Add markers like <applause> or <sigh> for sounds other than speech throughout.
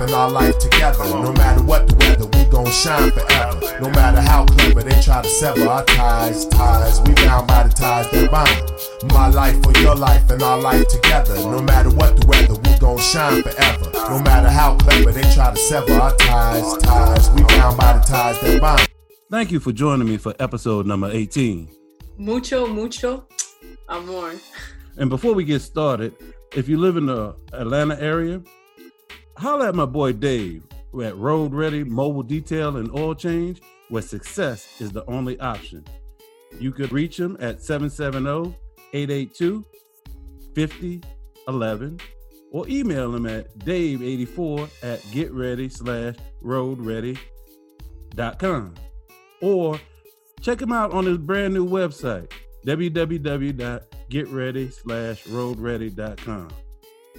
life our life together. No matter what the weather, we gon' shine forever. No matter how clever they try to sever our ties, ties. We bound by the ties that bind. My life for your life and our life together. No matter what the weather, we gon' shine forever. No matter how clever they try to sever our ties, ties. We bound by the ties that bind. Thank you for joining me for episode number 18. Mucho, mucho amor. And before we get started, if you live in the Atlanta area, holler at my boy Dave at Road Ready Mobile Detail and Oil Change, where success is the only option. You could reach him at 770 882 5011 or email him at dave84 at getready slash roadready.com or check him out on his brand new website www.getready slash roadready.com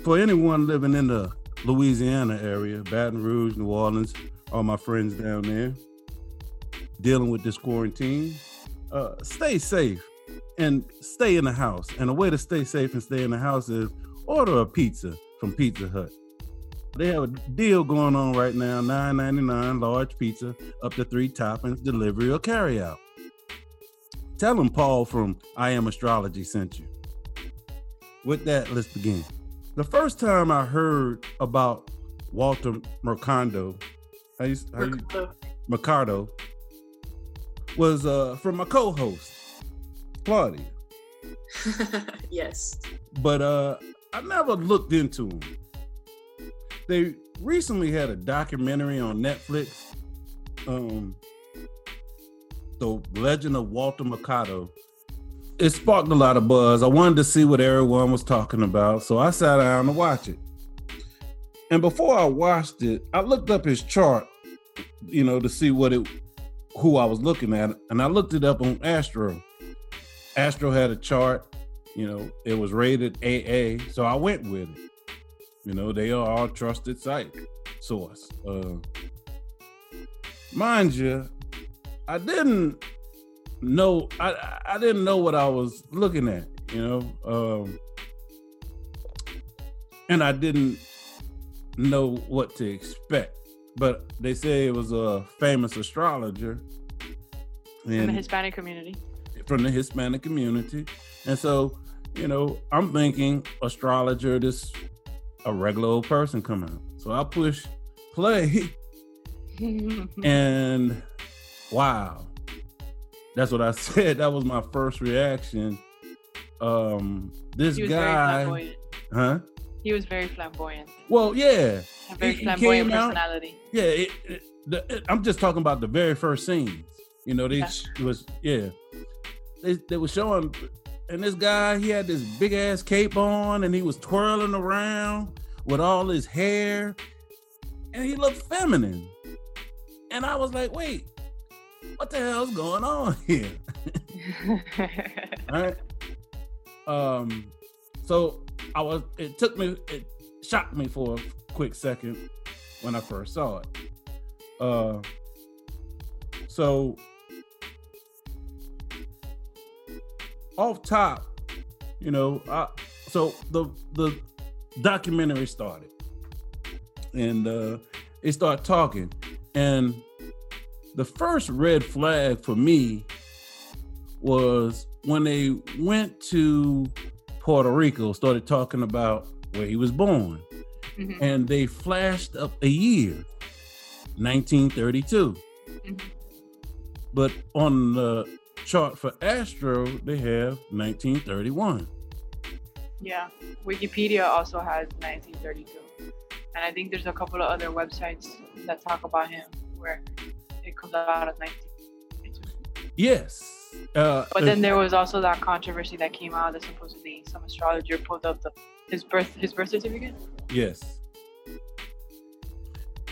for anyone living in the louisiana area baton rouge new orleans all my friends down there dealing with this quarantine. Uh, stay safe and stay in the house. And a way to stay safe and stay in the house is order a pizza from pizza hut. They have a deal going on right now $9.99 large pizza up to three toppings delivery or carry out tell them paul from i am astrology sent you. With that let's begin the first time i heard about walter mercado how you, how you, mercado was uh, from my co-host claudia <laughs> yes. but uh i never looked into them they recently had a documentary on Netflix. Um, the Legend of Walter Mercado. It sparked a lot of buzz. I wanted to see what everyone was talking about, so I sat down to watch it. And before I watched it, I looked up his chart, you know, to see what it, who I was looking at, and I looked it up on Astro. Astro had a chart, you know, it was rated AA, so I went with it. You know, they are our trusted site source. Uh, mind you, I didn't know I I didn't know what I was looking at, you know. Um, and I didn't know what to expect. But they say it was a famous astrologer in the Hispanic community. From the Hispanic community. And so, you know, I'm thinking astrologer, this a regular old person coming out. So I push play <laughs> and wow. That's what I <laughs> said. That was my first reaction. Um this guy Huh? He was very flamboyant. Well, yeah. A very he, flamboyant personality. Out, yeah, it, it, the, it, I'm just talking about the very first scenes. You know, they yeah. was yeah. They, they were showing and this guy, he had this big ass cape on and he was twirling around with all his hair and he looked feminine. And I was like, wait, what the hell's going on here? <laughs> right? Um, so I was it took me it shocked me for a quick second when I first saw it. Uh so off top, you know, I, so the the documentary started, and uh, they start talking, and the first red flag for me was when they went to Puerto Rico, started talking about where he was born, mm-hmm. and they flashed up a year, 1932. Mm-hmm. But on the chart for Astro, they have 1931. Yeah, Wikipedia also has 1932. And I think there's a couple of other websites that talk about him where it comes out 1932. Yes. Uh, but then uh, there was also that controversy that came out that supposedly some astrologer pulled up the his birth his birth certificate. Yes.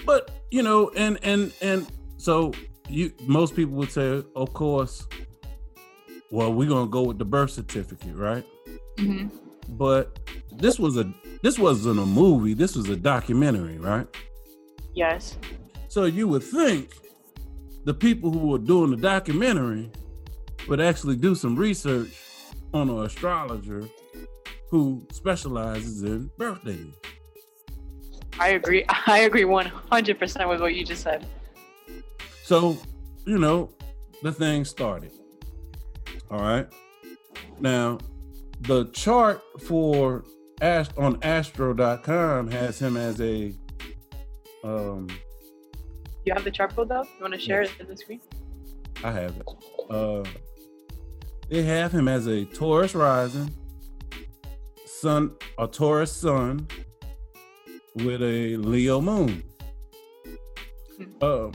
But you know, and and and so you most people would say, of course, well, we're gonna go with the birth certificate, right? Mm-hmm. But this was a this wasn't a movie. This was a documentary, right? Yes. So you would think the people who were doing the documentary would actually do some research on an astrologer who specializes in birthdays. I agree. <laughs> I agree 100% with what you just said. So, you know, the thing started. All right. Now, the chart for Ast- on astro.com has him as a um You have the chart pulled up? You want to share Yes. it in the screen? I have it. Uh they have him as a Taurus rising, sun a Taurus sun with a Leo moon. Um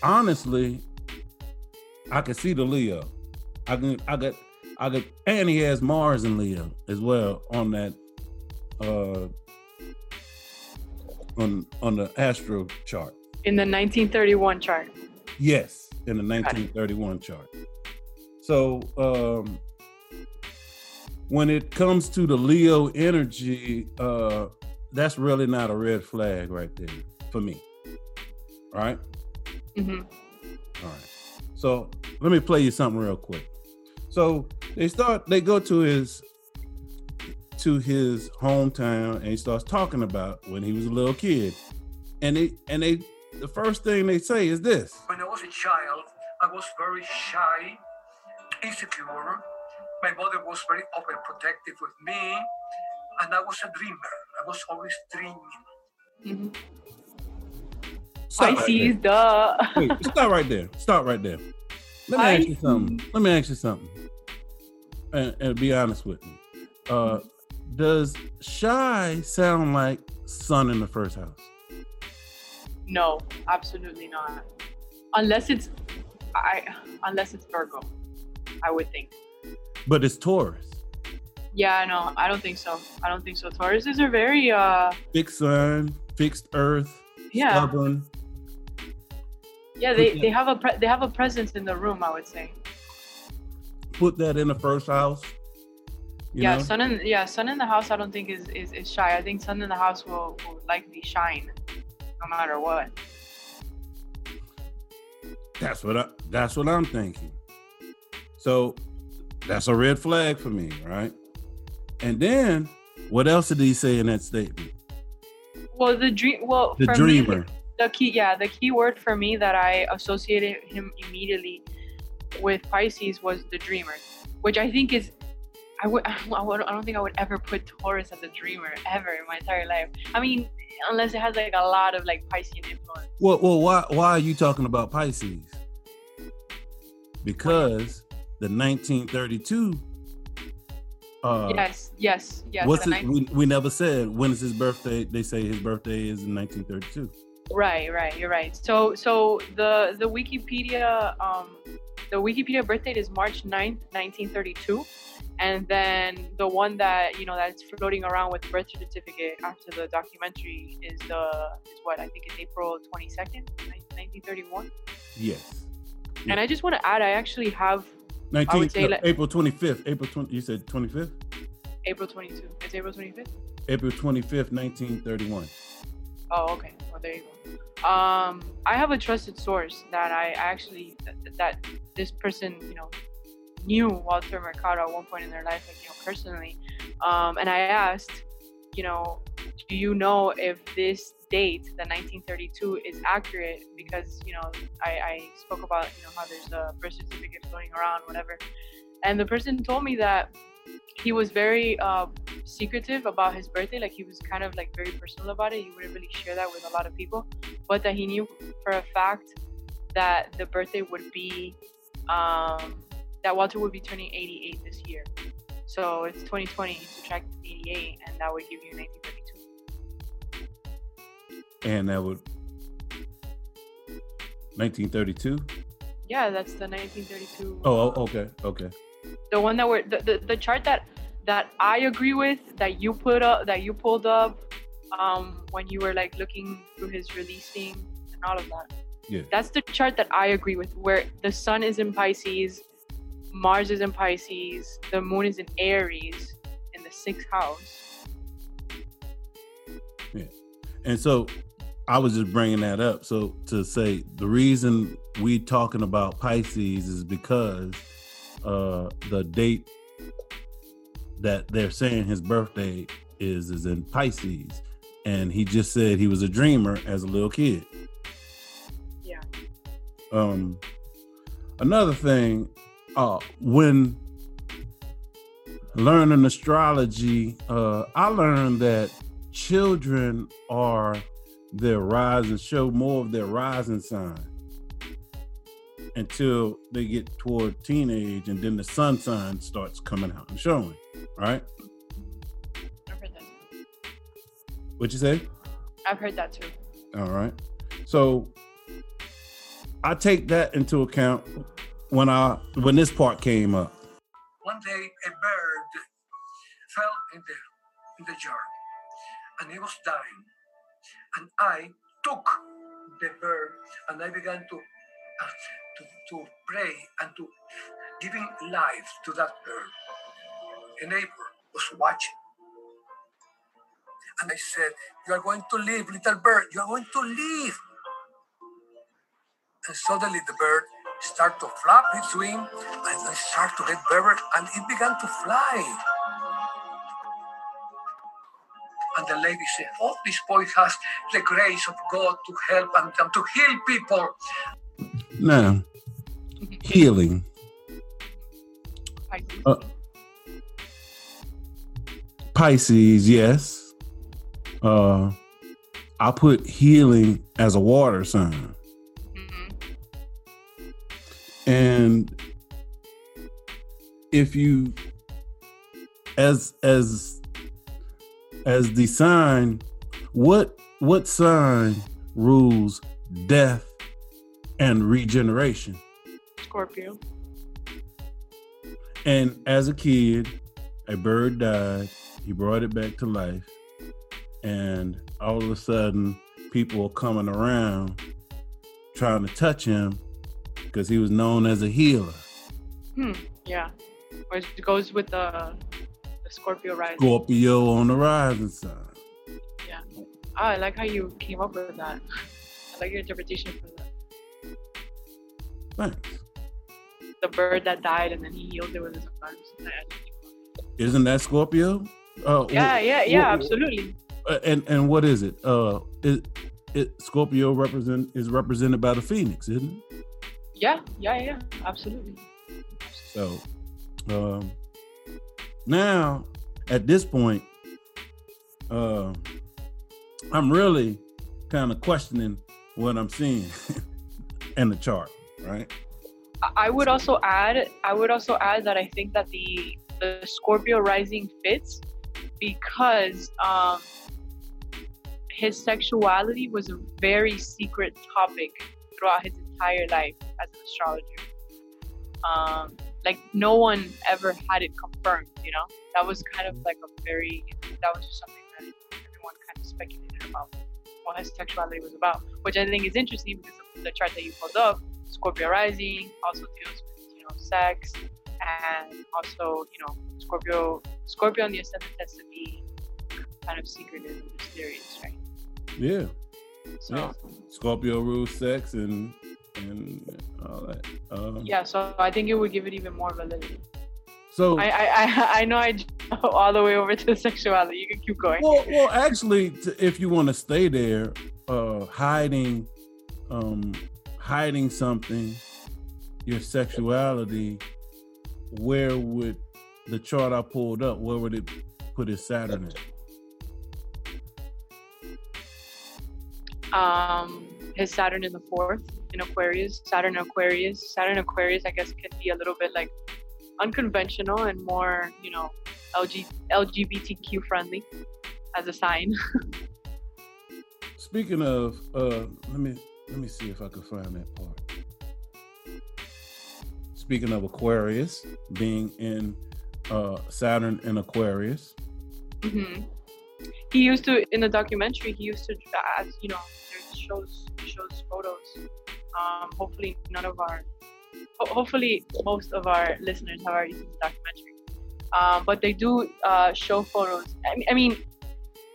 honestly, I can see the Leo. I can I got I got and he has Mars in Leo as well on that uh on on the astro chart. In the 1931 chart. Yes, in the 1931 chart. So um when it comes to the Leo energy, uh that's really not a red flag right there for me. Right? hmm All right. So let me play you something real quick. So they start they go to his to his hometown and he starts talking about when he was a little kid. And they and they the first thing they say is this. When I was a child, I was very shy, insecure. My mother was very overprotective with me, and I was a dreamer. I was always dreaming. hmm Stop right Pisces, duh. there. Wait, stop right there. Stop right there. Let me ask you something. Let me ask you something. And, and be honest with me. Uh does shy sound like sun in the first house? No, absolutely not. Unless it's, I unless it's Virgo, I would think. But it's Taurus. Yeah, no, I don't think so. I don't think so. Tauruses are very, uh, fixed sun, fixed earth, yeah, stubborn. yeah. They they have a pre- they have a presence in the room. I would say. Put that in the first house. Yeah, know? sun in yeah sun in the house. I don't think is is, is shy. I think sun in the house will, will likely shine, no matter what. That's what I that's what I'm thinking. So that's a red flag for me, right? And then what else did he say in that statement? Well, the dream. Well, The for me, dreamer. the key yeah the key word for me that i associated him immediately with pisces was the dreamer which i think is I would, <laughs> I would i don't think i would ever put taurus as a dreamer ever in my entire life i mean unless it has like a lot of like piscean influence Well, well, why why are you talking about Pisces? Because the 1932 uh yes yes yes what's it, I- we, we never said when is his birthday. They say his birthday is in 1932. Right right you're right so so the the wikipedia um the wikipedia birth date is march 9th 1932 and then the one that you know that's floating around with birth certificate after the documentary is the is what i think is april 22nd 1931 Yes. and i just want to add i actually have 19 would say no, like- April 25th. April 20 you said 25th? april 22 it's april 25th April 25th, 1931. Oh, okay. Well, there you go. Um, I have a trusted source that I actually that, that this person, you know, knew Walter Mercado at one point in their life, like you know, personally. Um, and I asked, you know, do you know if this date, the 1932, is accurate? Because you know, I, I spoke about you know how there's a birth certificate floating around, whatever. And the person told me that he was very uh, secretive about his birthday. Like he was kind of like very personal about it. He wouldn't really share that with a lot of people, but that he knew for a fact that the birthday would be um, that Walter would be turning 88 this year. So it's 2020. Subtract 88, and that would give you 1932. And that would 1932. Yeah, that's the 1932. Oh, uh, oh, okay, okay. The one that we're the, the, the chart that that I agree with that you put up that you pulled up um when you were like looking through his releasing and all of that. Yeah. That's the chart that I agree with where the sun is in Pisces, Mars is in Pisces, the moon is in Aries in the sixth house. Yeah. And so I was just bringing that up. So to say the reason we talking about Pisces is because uh the date that they're saying his birthday is is in Pisces. and he just said he was a dreamer as a little kid. Yeah. Um, another thing, uh, when learning astrology, uh, I learned that children are their rising, show more of their rising sign until they get toward teenage, and then the sun sign starts coming out and showing. Right? I've heard that. What you say? I've heard that too. All right. So I take that into account when I when this part came up. One day, a bird fell in the in the yard, and he was dying. And I took the bird, and I began to to, pray and to giving life to that bird. A neighbor was watching. And I said, You are going to live, little bird. You are going to live. And suddenly the bird started to flap its wing and I started to get better and it began to fly. And the lady said, Oh, this boy has the grace of God to help and, and to heal people. Now, healing. Pisces. Uh, Pisces, yes. Uh I put healing as a water sign. Mhm. And if you as as as the sign, what what sign rules death and regeneration? Scorpio. And as a kid, a bird died. He brought it back to life. And all of a sudden, people were coming around trying to touch him because he was known as a healer. Hmm. Yeah. Which goes with the the Scorpio rising. Scorpio on the rising side. Oh, I like how you came up with that. I like your interpretation for that. Thanks. The bird that died and then he healed it with his arms. Isn't that Scorpio? Uh, Yeah, yeah, yeah, absolutely. uh, And and what is it? Uh, it, it Scorpio represent is represented by the phoenix, isn't it? Yeah, yeah, yeah, absolutely. So, um, now at this point, uh, I'm really kind of questioning what I'm seeing <laughs> in the chart, right? I- would also add, I would also add that I think that the the Scorpio rising fits because um, his sexuality was a very secret topic throughout his entire life as an astrologer. Um, like no one ever had it confirmed, you know. That was kind of like a very that was just something that everyone kind of speculated about what his sexuality was about, which I think is interesting because the chart that you pulled up, Scorpio rising also deals with you know sex and also you know Scorpio Scorpio on the ascendant tends to be kind of secretive and mysterious, right? Yeah, So Yeah. Scorpio rules sex and and all that. Um, yeah, so I think it would give it even more validity. So I I, I, <laughs> I know I all the way over to <laughs> sexuality. You can keep going. well, well, actually, if you want to stay there, uh, hiding, um, hiding something, your sexuality, where would the chart I pulled up? Where would it put his Saturn in? um his Saturn in the fourth in Aquarius, Saturn Aquarius, Saturn Aquarius I guess can be a little bit like unconventional and more, you know, LG LGBTQ friendly as a sign. <laughs> Speaking of, uh, let me let me see if I can find that part. Speaking of Aquarius being in uh, Saturn in Aquarius, hmm He used to in the documentary. He used to, as you know, there's shows shows photos. Um, hopefully, none of our, ho- hopefully, most of our listeners have already seen the documentary. Um, but they do uh, show photos. I mean, mean,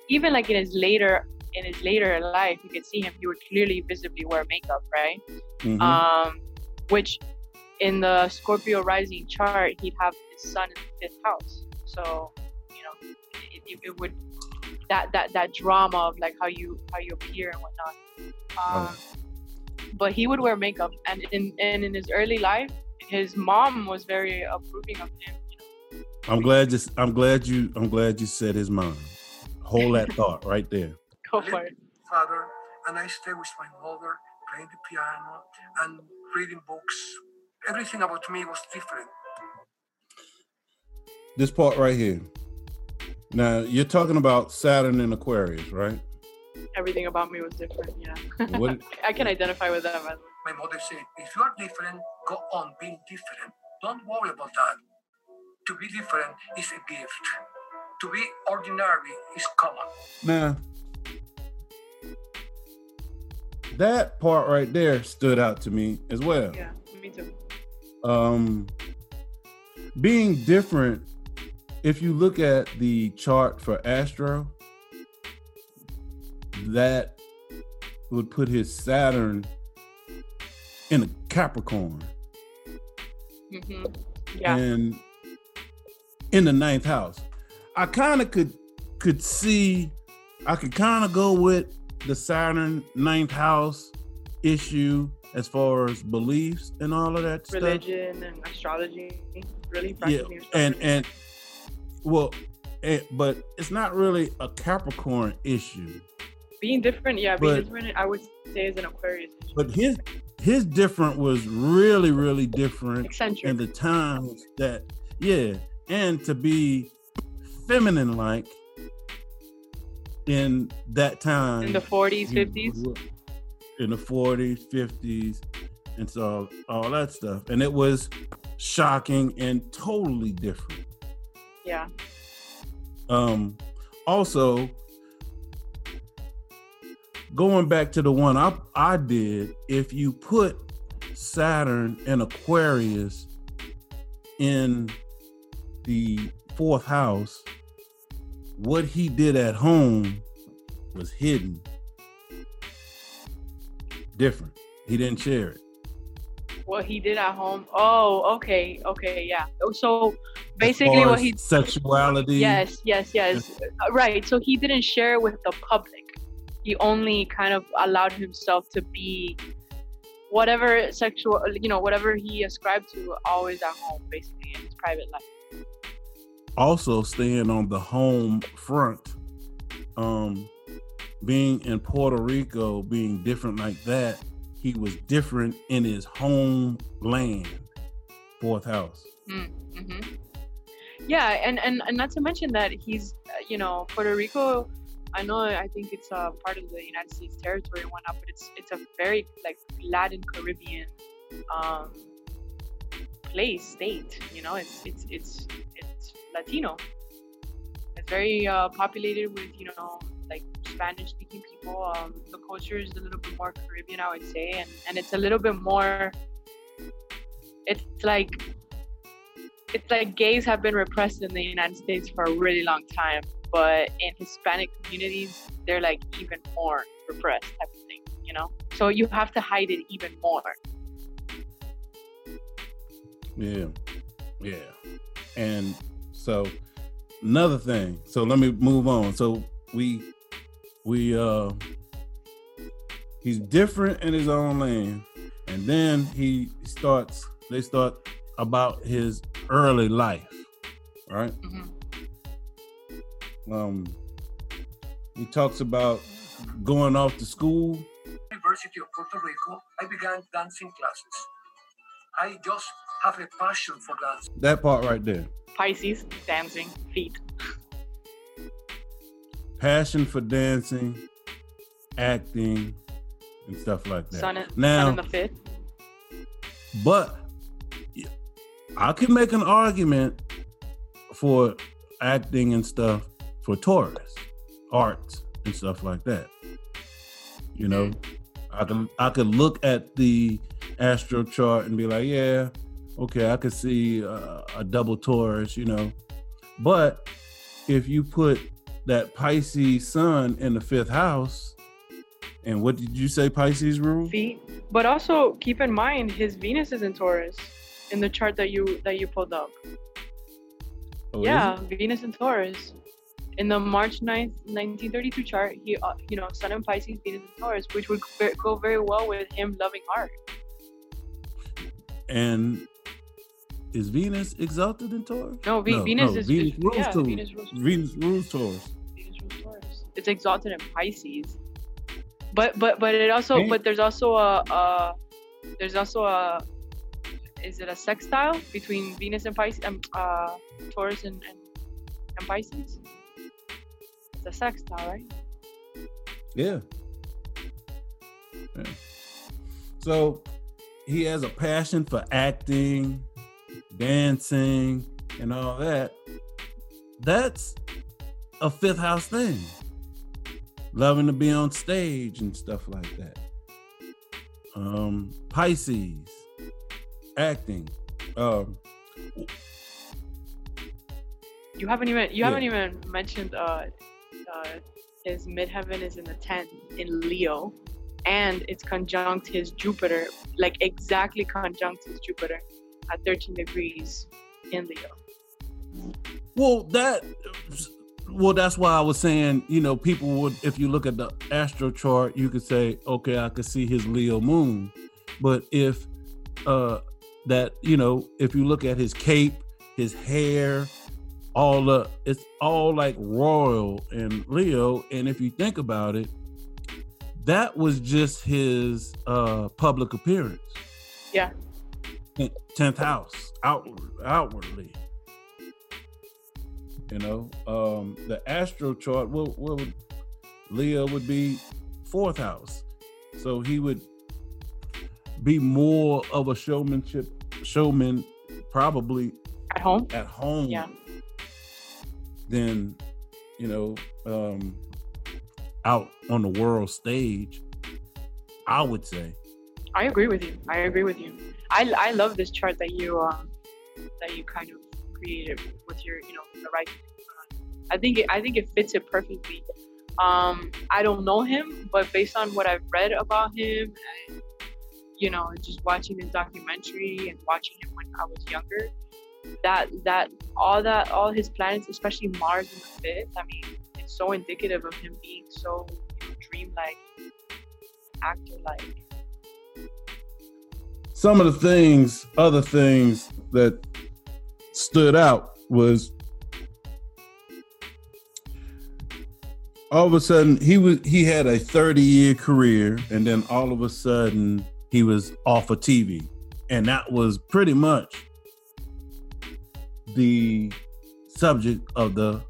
even like in his later in his later life, you can see him. He would clearly, visibly wear makeup, right? Mhm. Um, which in the Scorpio rising chart, he'd have his sun in the fifth house. So, you know, it, it, it would that that that drama of like how you how you appear and whatnot. Um, Oh. But he would wear makeup, and in and in his early life, his mom was very approving of him. I'm glad Just I'm glad you. I'm glad you said his mom. Hold that thought right there. Go for it. father, and I stay with my mother, playing the piano and reading books. Everything about me was different. This part right here. Now you're talking about Saturn and Aquarius, right? Everything about me was different. Yeah, What? <laughs> I can identify with that. by the way. My mother said, if you are different, go on being different. Don't worry about that. To be different is a gift. To be ordinary is common. Now, that part right there stood out to me as well. Yeah, me too. Um, being different, if you look at the chart for Astro, that would put his Saturn in a Capricorn hmm Yeah, and in the ninth house. I kind of could could see, I could kind of go with the Saturn ninth house issue as far as beliefs and all of that stuff. religion and astrology. Really Yeah, and and well, eh, but it's not really a Capricorn issue. being different. Yeah, being different. I would say is an Aquarius. issue. But his his different was really really different Eccentric. in the times that yeah, and to be feminine like in that time in the 40s, 50s. in the 40s, 50s, and so all that stuff. And it was shocking and totally different. Yeah. Um, also, going back to the one I I did, if you put Saturn and Aquarius in the fourth house, what he did at home was hidden. Different. He didn't share it. What he did at home. Oh, okay, okay, yeah. So basically, what he. sexuality. Yes, yes, yes. Uh, Right. So he didn't share it with the public. He only kind of allowed himself to be whatever sexual, you know, whatever he ascribed to, always at home, basically in his private life. Also staying on the home front um being in puerto rico being different like that he was different in his homeland, fourth house hmm Yeah, and, and and not to mention that he's, uh, you know, Puerto Rico. I know, I think it's a part of the United States territory and whatnot, but it's it's a very like Latin Caribbean um, place state. You know, it's it's it's it's Latino. It's very uh, populated with you know like Spanish speaking people. Um, the culture is a little bit more Caribbean, I would say, and and it's a little bit more. It's like it's like gays have been repressed in the United States for a really long time, but in Hispanic communities, they're like even more repressed type of thing, you know? So you have to hide it even more. yeah yeah and so another thing so let me move on so we we uh he's different in his own land and then he starts they start about his early life right Mhm. um he talks about going off to school University of Puerto Rico, I began dancing classes. I just have a passion for dance. that part right there Pisces, dancing, feet. passion for dancing acting and stuff like that Sun, in, now sun in the fifth. But I could make an argument for acting and stuff for Taurus, arts and stuff like that. You know, mm-hmm. I can I could look at the astro chart and be like, yeah, okay, I could see uh, a double Taurus, you know. But if you put that Pisces sun in the fifth house, and what did you say Pisces rule? Feet. But also keep in mind his Venus is in Taurus in the chart that you that you pulled up. Oh, yeah. Venus in Taurus. in the March 9th, 1932 chart, he, uh, you know, Sun in Pisces, Venus in Taurus, which would go very well with him loving art. And is Venus exalted in Taurus? No, Ve- No, Venus no, is Venus rules yeah, Taurus. Venus rules, Venus rules Taurus. Venus rules Taurus. It's exalted in Pisces, but but but it also Okay. but there's also a, a there's also a is it a sextile between Venus and Pisces um, uh Taurus and, and and Pisces? It's a sextile, right? Yeah. Yeah. So he has a passion for acting, dancing, and all that. That's a fifth house thing. Loving to be on stage and stuff like that. Um, Pisces, acting. Um, You haven't even you Yeah. haven't even mentioned uh, uh his midheaven is in the 10th in Leo and it's conjunct his Jupiter like exactly conjunct his Jupiter at 13 degrees in Leo. Well, that well, that's why I was saying, you know, people would if you look at the astro chart, you could say, okay, I could see his Leo moon. But if uh that, you know, if you look at his cape, his hair, all the it's all like royal and Leo, and if you think about it, that was just his uh public appearance. Yeah. Tenth house, outward, outwardly you know um the astro chart what would leo would be fourth house so he would be more of a showmanship showman probably At home? at home Yeah. than you know um out on the world stage i would say I agree with you. I agree with you. I, I love this chart that you um that you kind of created with your you know the right. I think it, I think it fits it perfectly. Um, I don't know him, but based on what I've read about him, and, you know, just watching his documentary and watching him when I was younger, that that all that all his planets, especially Mars in the fifth, I mean, it's so indicative of him being so you know, dreamlike, actor-like. Some of the things other things that stood out was all of a sudden he was he had a 30 year career and then all of a sudden he was off of tv and that was pretty much the subject of the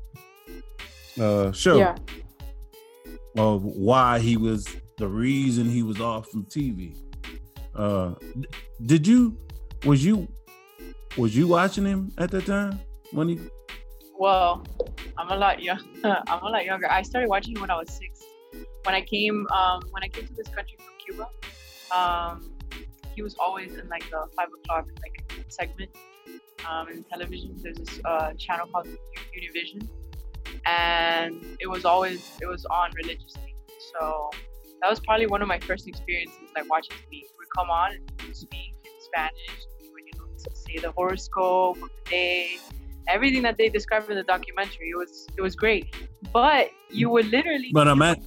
uh show. Yeah. of why he was the reason he was off from tv uh did you was you was you watching him at that time when he Well, I'm a lot young. <laughs> I'm a lot younger. I started watching him when I was six. When I came, um, when I came to this country from Cuba, um, he was always in like the five o'clock like segment um, in television. There's this uh, channel called Univision, and it was always it was on religiously. So that was probably one of my first experiences like watching TV. Would come on and speak in Spanish. He would you know say the horoscope of the day everything that they described in the documentary. It was it was great, but you would literally. but i'm at,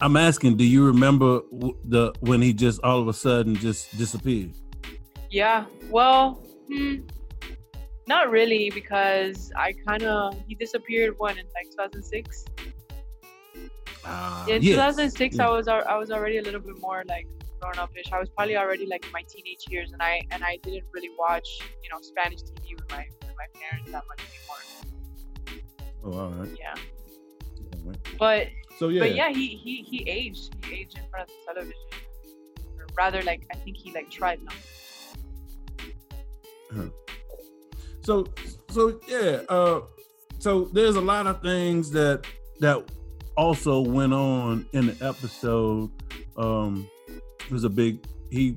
i'm asking do you remember the when he just all of a sudden just disappeared Yeah. Well, hmm, not really because I kind of he disappeared when in like 2006. Ah, In yes. 2006, I was I was already a little bit more like grown up-ish. I was probably already like in my teenage years, and I and I didn't really watch you know Spanish TV with my with my parents that much anymore. oh all right Yeah. Right. But so yeah, But yeah, he he he aged. He aged in front of the television. Or rather, like I think he like tried not. so so yeah uh so there's a lot of things that that also went on in the episode um it was a big he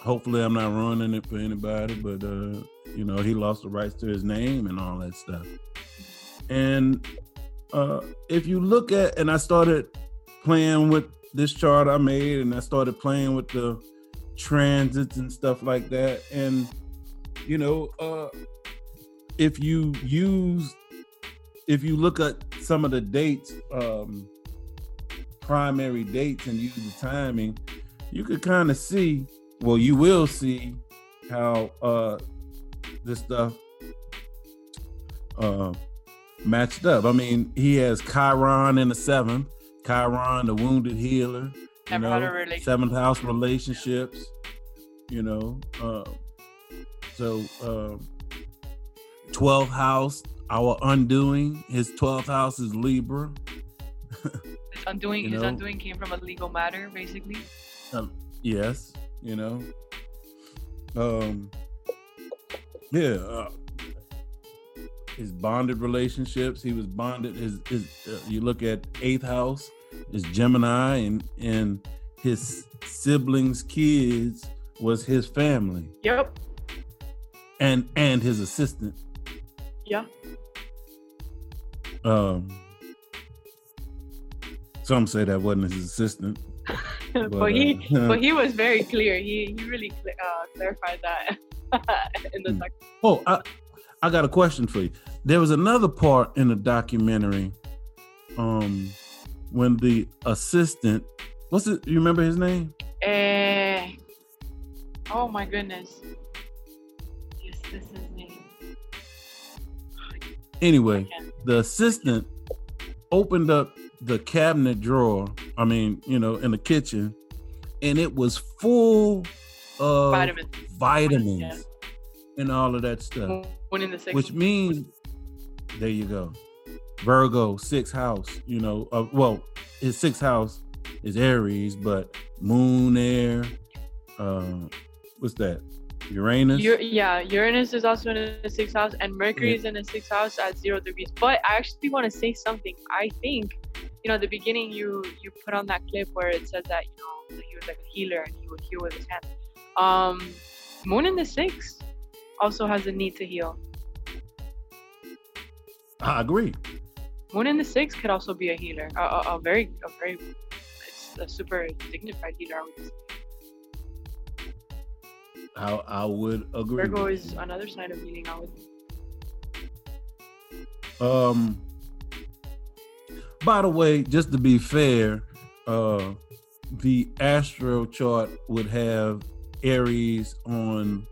hopefully i'm not ruining it for anybody but uh you know he lost the rights to his name and all that stuff. And uh if you look at and i started playing with this chart i made and i started playing with the transits and stuff like that and you know uh if you use if you look at some of the dates, um, primary dates, and use the timing, you could kind of see. Well, you will see how uh, this stuff uh, matched up. I mean, he has Chiron in the seventh, Chiron, the wounded healer. You Never had a know, seventh house relationships. You know, uh, so um, twelfth house, our undoing. His twelfth house is Libra. His undoing, you his undoing came from a legal matter, basically. Um, yes, you know. Um, yeah. Uh, his bonded relationships. He was bonded. His, his uh, you look at eighth house is Gemini, and and his siblings' kids was his family, Yep. and and his assistant. Yeah. Um. Some say that wasn't his assistant. <laughs> but, But, he, uh, <laughs> but he was very clear. He he really cl- uh, clarified that <laughs> in the Hmm. Oh, I, I got a question for you. There was another part in the documentary, um, when the assistant, what's it? You remember his name? Eh, oh my goodness. Anyway, the assistant opened up the cabinet drawer. I mean, you know, in the kitchen, and it was full of Vitamins. vitamins Yeah. and all of that stuff. One in the six. which means there you go virgo sixth house you know uh, well his sixth house is aries but moon air uh what's that uranus U- yeah, Uranus is also in the sixth house, and Mercury Yeah. is in the sixth house at zero degrees. But I actually want to say something. I think, you know, at the beginning you you put on that clip where it says that you know that he was like a healer and he would heal with his hand. Um, Moon in the sixth also has a need to heal. i agree Moon in the sixth could also be a healer, a, a, a very a very it's a super dignified healer. I would say. I, I would agree Virgo is another sign of healing. I would. um by the way just to be fair uh the astro chart would have aries on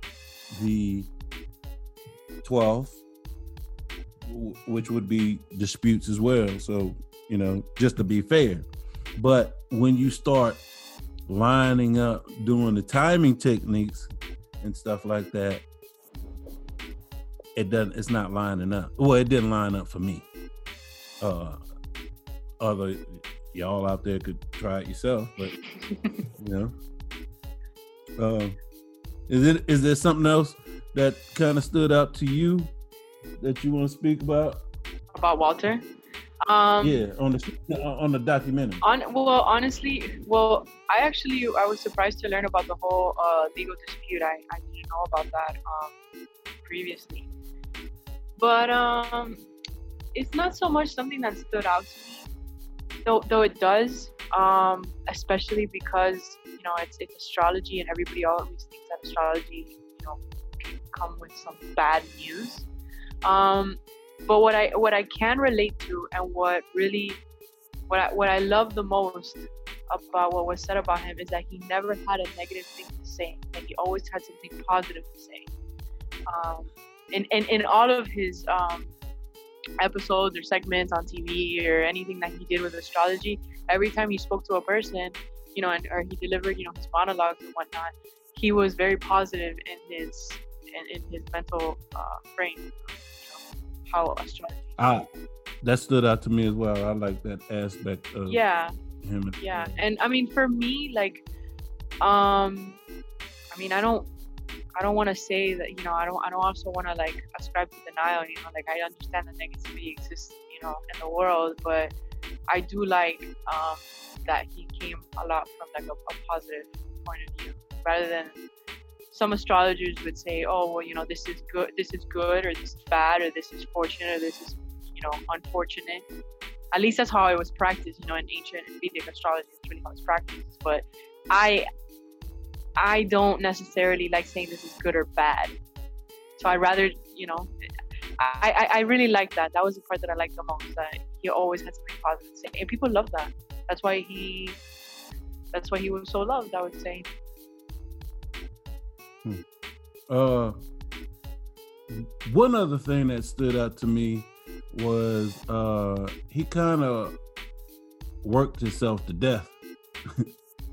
the 12th which would be disputes as well so you know just to be fair but when you start lining up doing the timing techniques and stuff like that it doesn't it's not lining up. Well it didn't line up for me. Uh other y'all out there could try it yourself but you know. Um is it is there something else that kind of stood out to you that you want to speak about? About Walter. Um, yeah on the on the documentary On well, honestly, well, I actually I was surprised to learn about the whole uh, legal dispute. I, I didn't know about that um, previously, but um, it's not so much something that stood out to me, though. Though it does, um, especially because you know it's it's astrology, and everybody always thinks that astrology, you know, can come with some bad news. Um, but what I what I can relate to, and what really what I, what I love the most about what was said about him is that he never had a negative thing to say. That he always had something positive to say. Um, in, in, in all of his um, episodes or segments on TV or anything that he did with astrology, every time he spoke to a person, you know, and, or he delivered, you know, his monologues and whatnot, he was very positive in his in, in his mental uh, frame. How astrology. That stood out to me as well. I like that aspect of Yeah, him. Yeah. And i mean for me like um i mean i don't i don't want to say that you know i don't i don't also want to like ascribe to denial you know like i understand that negativity exists you know in the world but i do like um that he came a lot from like a, a positive point of view rather than some astrologers would say oh well you know this is good this is good or this is bad or this is fortunate or this is you know unfortunate at least that's how it was practiced, you know, in ancient and Vedic astrology. It's really how it's practiced. But I, I don't necessarily like saying this is good or bad. So I'd rather, you know, I, I I really like that. That was the part that I liked the most. That he always had something positive to say, and people love that. That's why he. That's why he was so loved. I would say. Uh, one other thing that stood out to me was uh he kind of worked himself to death,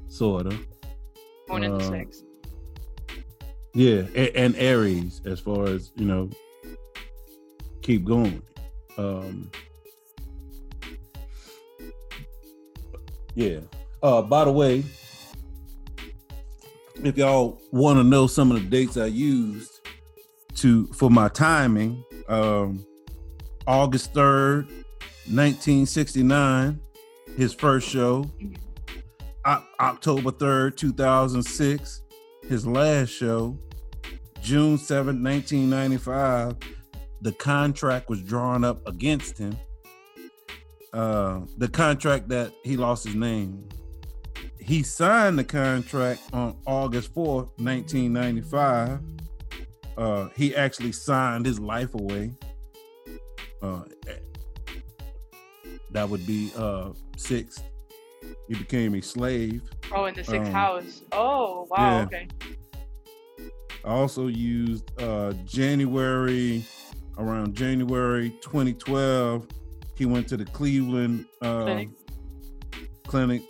sort of. Born in the Uh, six. Yeah, a- and Aries, as far as you know, keep going. Um, yeah. Uh, by the way, if y'all want to know some of the dates I used to for my timing, um, August third, nineteen sixty nine, his first show. O- October third, two thousand six, his last show. June 7th, 1995, the contract was drawn up against him. Uh, the contract that he lost his name. He signed the contract on August 4th, 1995. Uh, he actually signed his life away. Uh, that would be uh, sixth. He became a slave. Oh, in the sixth um, house. Oh, wow. yeah. Okay. I also used uh, January, around January 2012, he went to the Cleveland uh, Clinic. clinic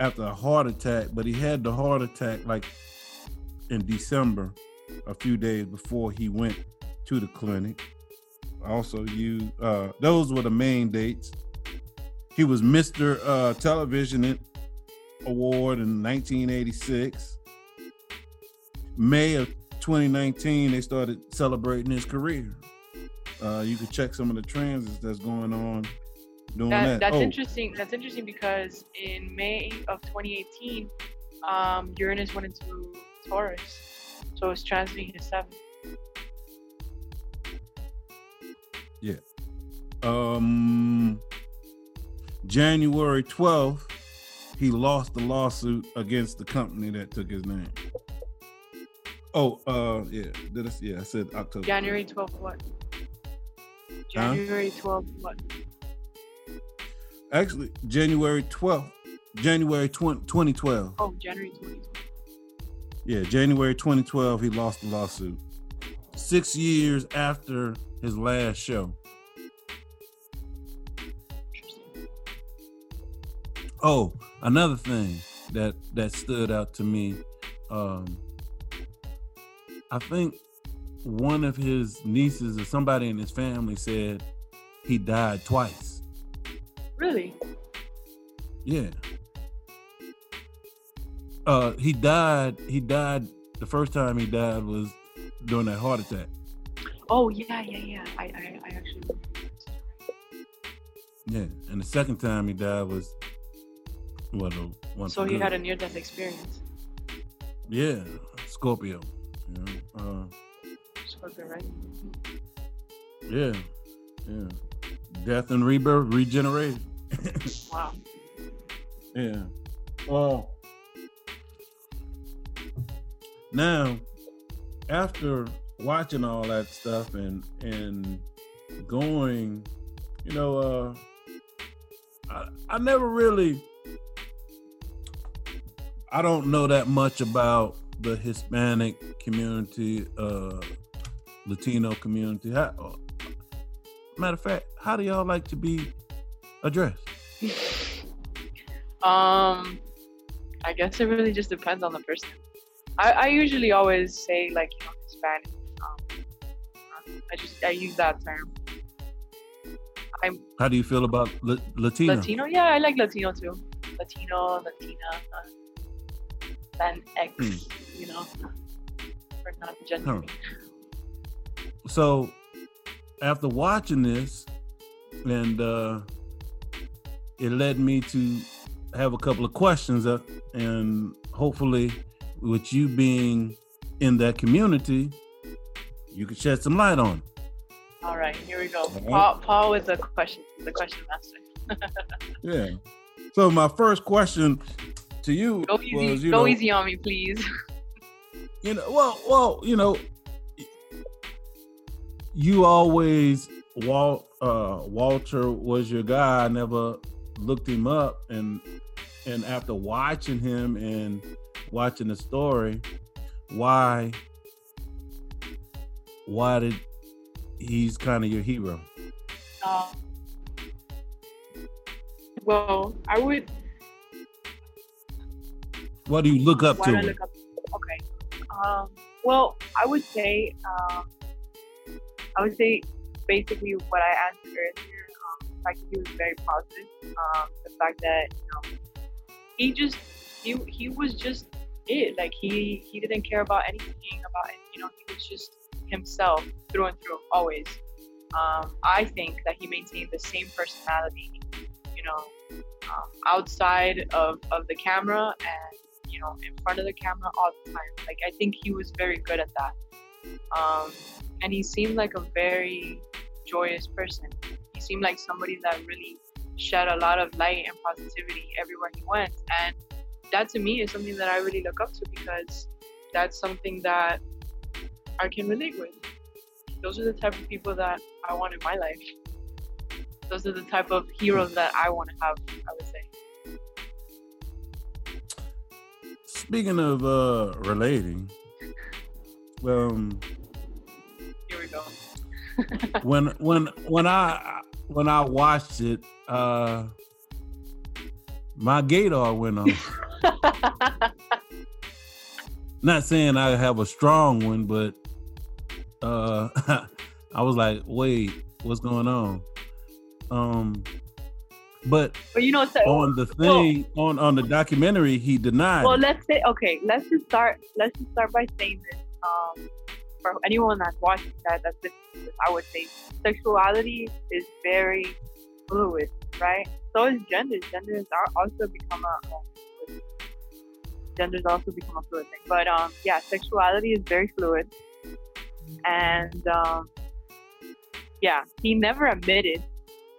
after a heart attack, but he had the heart attack like in December, a few days before he went to the clinic. Also you uh, those were the main dates. He was Mr. Uh, Television Award in 1986. May of 2019, they started celebrating his career. Uh, you can check some of the transits that's going on doing That, that. that's Oh, interesting. That's interesting because in May of 2018, um, Uranus went into Taurus, so it's transiting his seventh. Um, January 12th, he lost the lawsuit against the company that took his name. Oh, uh, yeah, did I, yeah, I said October. January 12th, what? January 12th, what? Actually, January 12th, January 20, 2012. Oh, January 20th. Yeah, January 2012, he lost the lawsuit. Six years after his last show. Oh, another thing that that stood out to me, um, I think one of his nieces or somebody in his family said he died twice. Really? Yeah. Uh, he died. He died. The first time he died was during that heart attack. Oh, yeah, yeah, yeah. I, I, I actually. Yeah, and the second time he died was well, the one. So he had a near-death experience. yeah Scorpio. You know, Scorpio, right? uh, yeah, yeah. Death and rebirth, regeneration. <laughs> Wow. Yeah. Well, now after watching all that stuff and and going, you know, uh, I, I never really, I don't know that much about the Hispanic community, uh, Latino community. How, matter of fact, how do y'all like to be addressed? <laughs> Um, I guess it really just depends on the person. I, I usually always say like you know Hispanic. Um, I just I use that term. I'm How do you feel about La- Latino? Latino. Yeah, I like Latino too. Latino, Latina, uh, then X. Hmm. You know, for not gender. Huh. So, after watching this, and uh, it led me to have a couple of questions, uh, and hopefully, with you being in that community, you can shed some light on. All right, here we go. right. Paul, Paul with the question, the question master. <laughs> Yeah. So my first question to you Go easy, was, you go know, easy on me, please. <laughs> you know, well, well, you know, you always Walt uh, Walter was your guy. I never looked him up, and and after watching him and watching the story, why why did he's kind of your hero? Um, well, I would. What do you look up to? do I him? look up? Okay. Um, well, I would say, um, I would say basically what I answered earlier. Um, the fact he was very positive. Um, the fact that you know he just he he was just it. Like he he didn't care about anything about it. You know, he was just himself through and through always. Um, I think that he maintained the same personality. You know, um, outside of, of the camera and you know in front of the camera all the time like i think he was very good at that um, and he seemed like a very joyous person he seemed like somebody that really shed a lot of light and positivity everywhere he went and that to me is something that i really look up to because that's something that i can relate with those are the type of people that i want in my life those are the type of heroes that I want to have. I would say. Speaking of uh relating, um, we <laughs> go. when when when I when I watched it, uh, my gaydar went on. <laughs> Not saying I have a strong one, but uh, <laughs> I was like, wait, what's going on? Um, but but you know, so, on the thing on on the documentary, he denied. well, let's say okay. Let's just start. Let's just start by saying this. Um, for anyone that's watching that, that's this, I would say sexuality is very fluid, right? So is gender. Gender has also become a a- gender's also become a fluid thing. But um, yeah, sexuality is very fluid, and um, yeah, he never admitted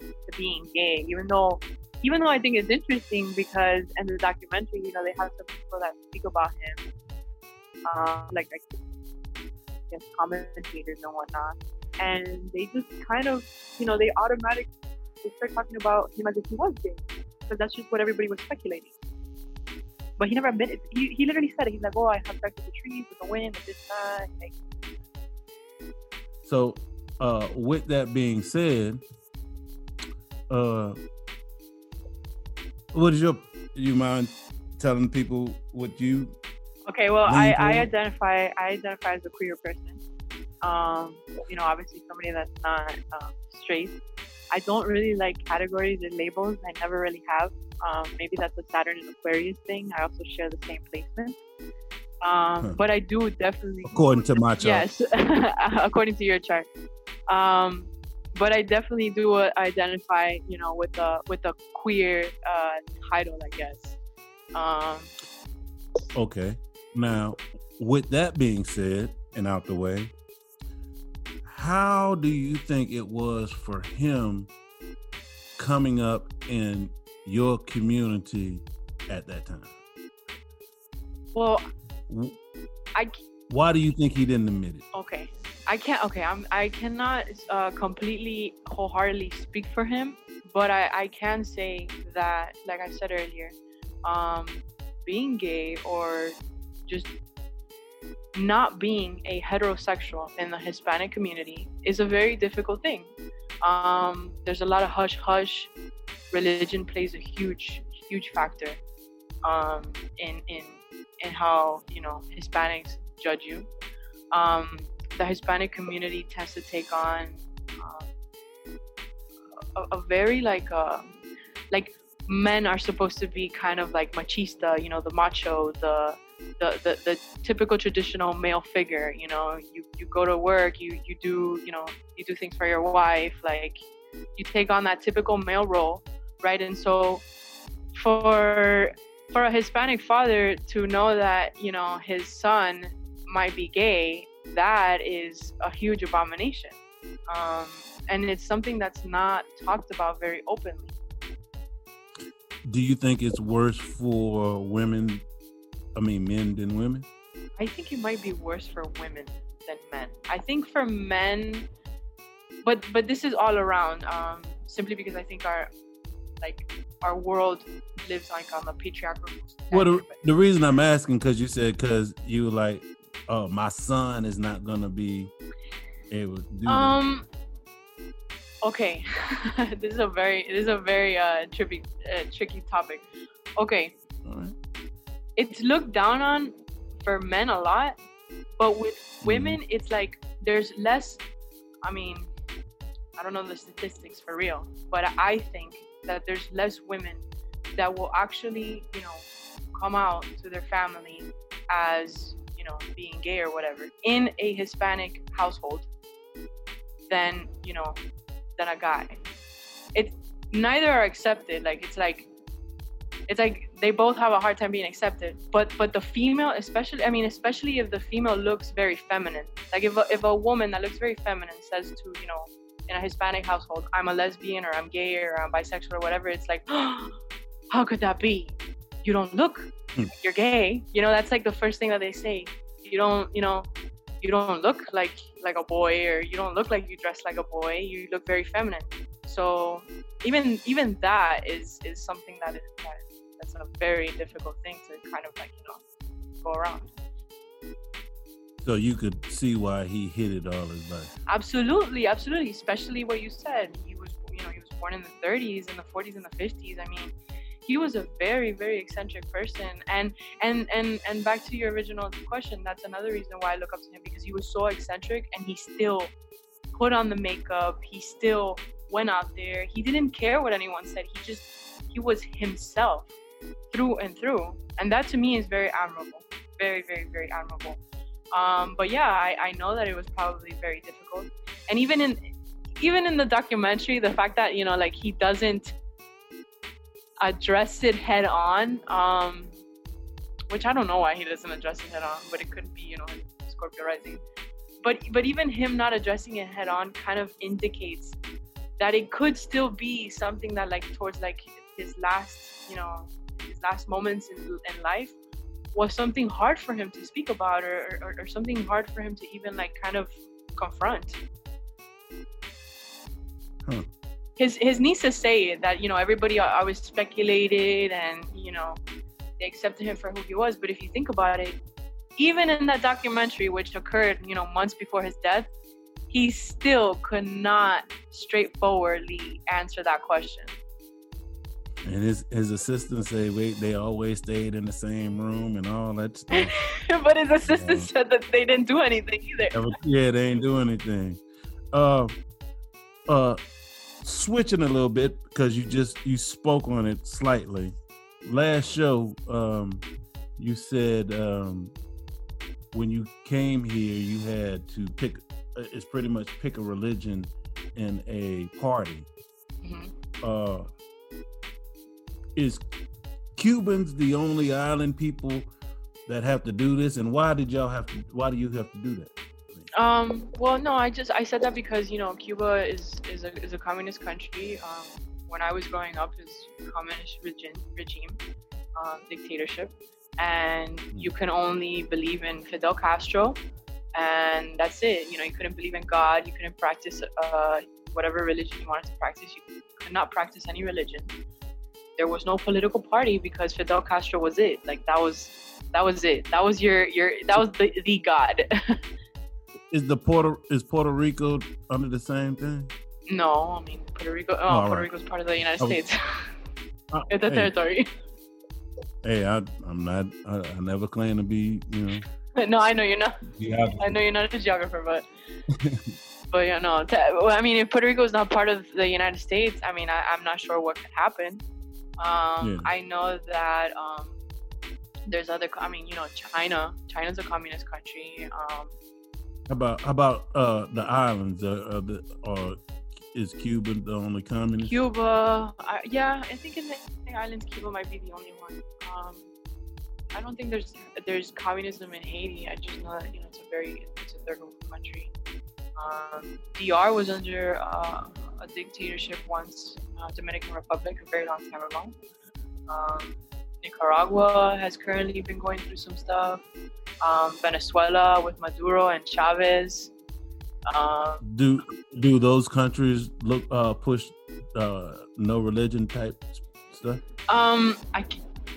to being gay, even though even though I think it's interesting because in the documentary, you know, they have some people that speak about him, um, like like Guess commentators and whatnot, and they just kind of, you know, they automatically they start talking about him as if he was gay, because that's just what everybody was speculating. But he never admitted. He, he literally said it. He's like, "Oh, I have sex with the trees, with the wind, with this, that." Like, So, uh, with that being said, uh, what is your? You mind telling people what you? Okay, well, I, I identify I identify as a queer person. Um, you know, obviously somebody that's not um, straight. I don't really like categories and labels. I never really have. Um, maybe that's a Saturn and Aquarius thing. I also share the same placement. Um, Huh. But I do definitely According to my chart. Yes, <laughs> according to your chart. Um, but I definitely do uh, identify, you know, with a with the queer uh, title, I guess. Um, Okay. Now, with that being said and out the way, how do you think it was for him coming up in your community at that time? well, I. Why do you think he didn't admit it? okay. I can't. Okay, I'm. I cannot uh, completely wholeheartedly speak for him, but I, I can say that, like I said earlier, um, being gay or just not being a heterosexual in the Hispanic community is a very difficult thing. Um, there's a lot of hush hush. Religion plays a huge, huge factor um, in in in how you know Hispanics judge you. Um, the Hispanic community tends to take on um, a, a very like uh, like men are supposed to be kind of like machista, you know, the macho, the the, the, the typical traditional male figure, you know, you, you go to work, you, you do, you know, you do things for your wife, like you take on that typical male role, right? And so for for a Hispanic father to know that, you know, his son might be gay, that is a huge abomination. Um, and it's something that's not talked about very openly. Do you think it's worse for women? I mean, men than women? I think it might be worse for women than men. I think for men, but but this is all around. Um, simply because I think our like our world lives like on the patriarchal. Well, the, the reason I'm asking because you said because you like, oh, my son is not gonna be able to do that. Um. Okay, <laughs> this is a very this is a very uh tricky uh, tricky topic. Okay, All right. It's looked down on for men a lot, but with hmm. women, it's like there's less. I mean, I don't know the statistics for real, but I think that there's less women that will actually, you know, come out to their family as, you know, being gay or whatever in a Hispanic household than, you know, than a guy. It neither are accepted. Like it's like it's like they both have a hard time being accepted. But but the female, especially I mean, especially if the female looks very feminine. Like if a, if a woman that looks very feminine says to you know in a Hispanic household, I'm a lesbian or I'm gay or I'm bisexual or whatever, it's like, <gasps> how could that be? You don't look, like you're gay. You know, that's like the first thing that they say. You don't, you know, you don't look like like a boy or you don't look like you dress like a boy. You look very feminine. So even even that is is something that is that, that's a very difficult thing to kind of like you know go around. So you could see why he hid it all his life. Absolutely, absolutely. Especially what you said. He was, you know, he was born in the 30s, in the 40s, and the 50s. I mean, he was a very, very eccentric person. And and and and back to your original question, that's another reason why I look up to him because he was so eccentric, and he still put on the makeup. He still went out there. He didn't care what anyone said. He just he was himself through and through, and that to me is very admirable. Very, very, very admirable. Um, but yeah, I, I know that it was probably very difficult. And even in even in the documentary, the fact that you know like he doesn't address it head on, um, which I don't know why he doesn't address it head on, but it could be you know Scorpio rising. But but even him not addressing it head on kind of indicates that it could still be something that like towards like his last you know his last moments in, in life was something hard for him to speak about or, or, or something hard for him to even like kind of confront. Huh. his his nieces say that you know everybody always speculated and you know they accepted him for who he was. But if you think about it even in that documentary which occurred you know months before his death he still could not straightforwardly answer that question And his his assistants say, wait, they always stayed in the same room and all that <laughs> stuff. but his assistant said that they didn't do anything either yeah, they ain't doing anything. Uh, uh, switching a little bit because you just you spoke on it slightly. Last show, um, you said um, when you came here, you had to pick. uh, It's pretty much pick a religion in a party. Mhm. Uh, is Cubans the only island people that have to do this, and why did y'all have to? Why do you have to do that? Um, well, no, I just I said that because you know Cuba is is a is a communist country. Um, when I was growing up, is communist regime regime, um, dictatorship, and you can only believe in Fidel Castro, and that's it. You know, you couldn't believe in God. You couldn't practice uh, whatever religion you wanted to practice. You could not practice any religion. There was no political party because Fidel Castro was it. Like that was that was it. That was your your that was the the God. <laughs> Is the Puerto is Puerto Rico under the same thing? No, I mean Puerto Rico. Oh, all Puerto right. Rico's part of the United Oh, States. <laughs> Uh, it's a hey, territory. hey, I, I'm not. I, I never claim to be. You know. <laughs> no, I know you're not. I know you're not a geographer, but but yeah, no. Te- well, I mean, if Puerto Rico is not part of the United States, I mean, I, I'm not sure what could happen. Um, Yeah. I know that um, there's other. I mean, you know, China. China's a communist country. Um, How about how about uh the islands? Uh, uh the, or is Cuba the only communist? Cuba. I, yeah, I think in the, the islands, Cuba might be the only one. Um, I don't think there's there's communism in Haiti. I just know that you know it's a very it's a third world country. Um, DR was under uh, a dictatorship once, uh, Dominican Republic, a very long time ago. Um, Nicaragua has currently been going through some stuff. Um, Venezuela with Maduro and Chavez. Um, Do do those countries look uh push uh no religion type stuff? Um, I,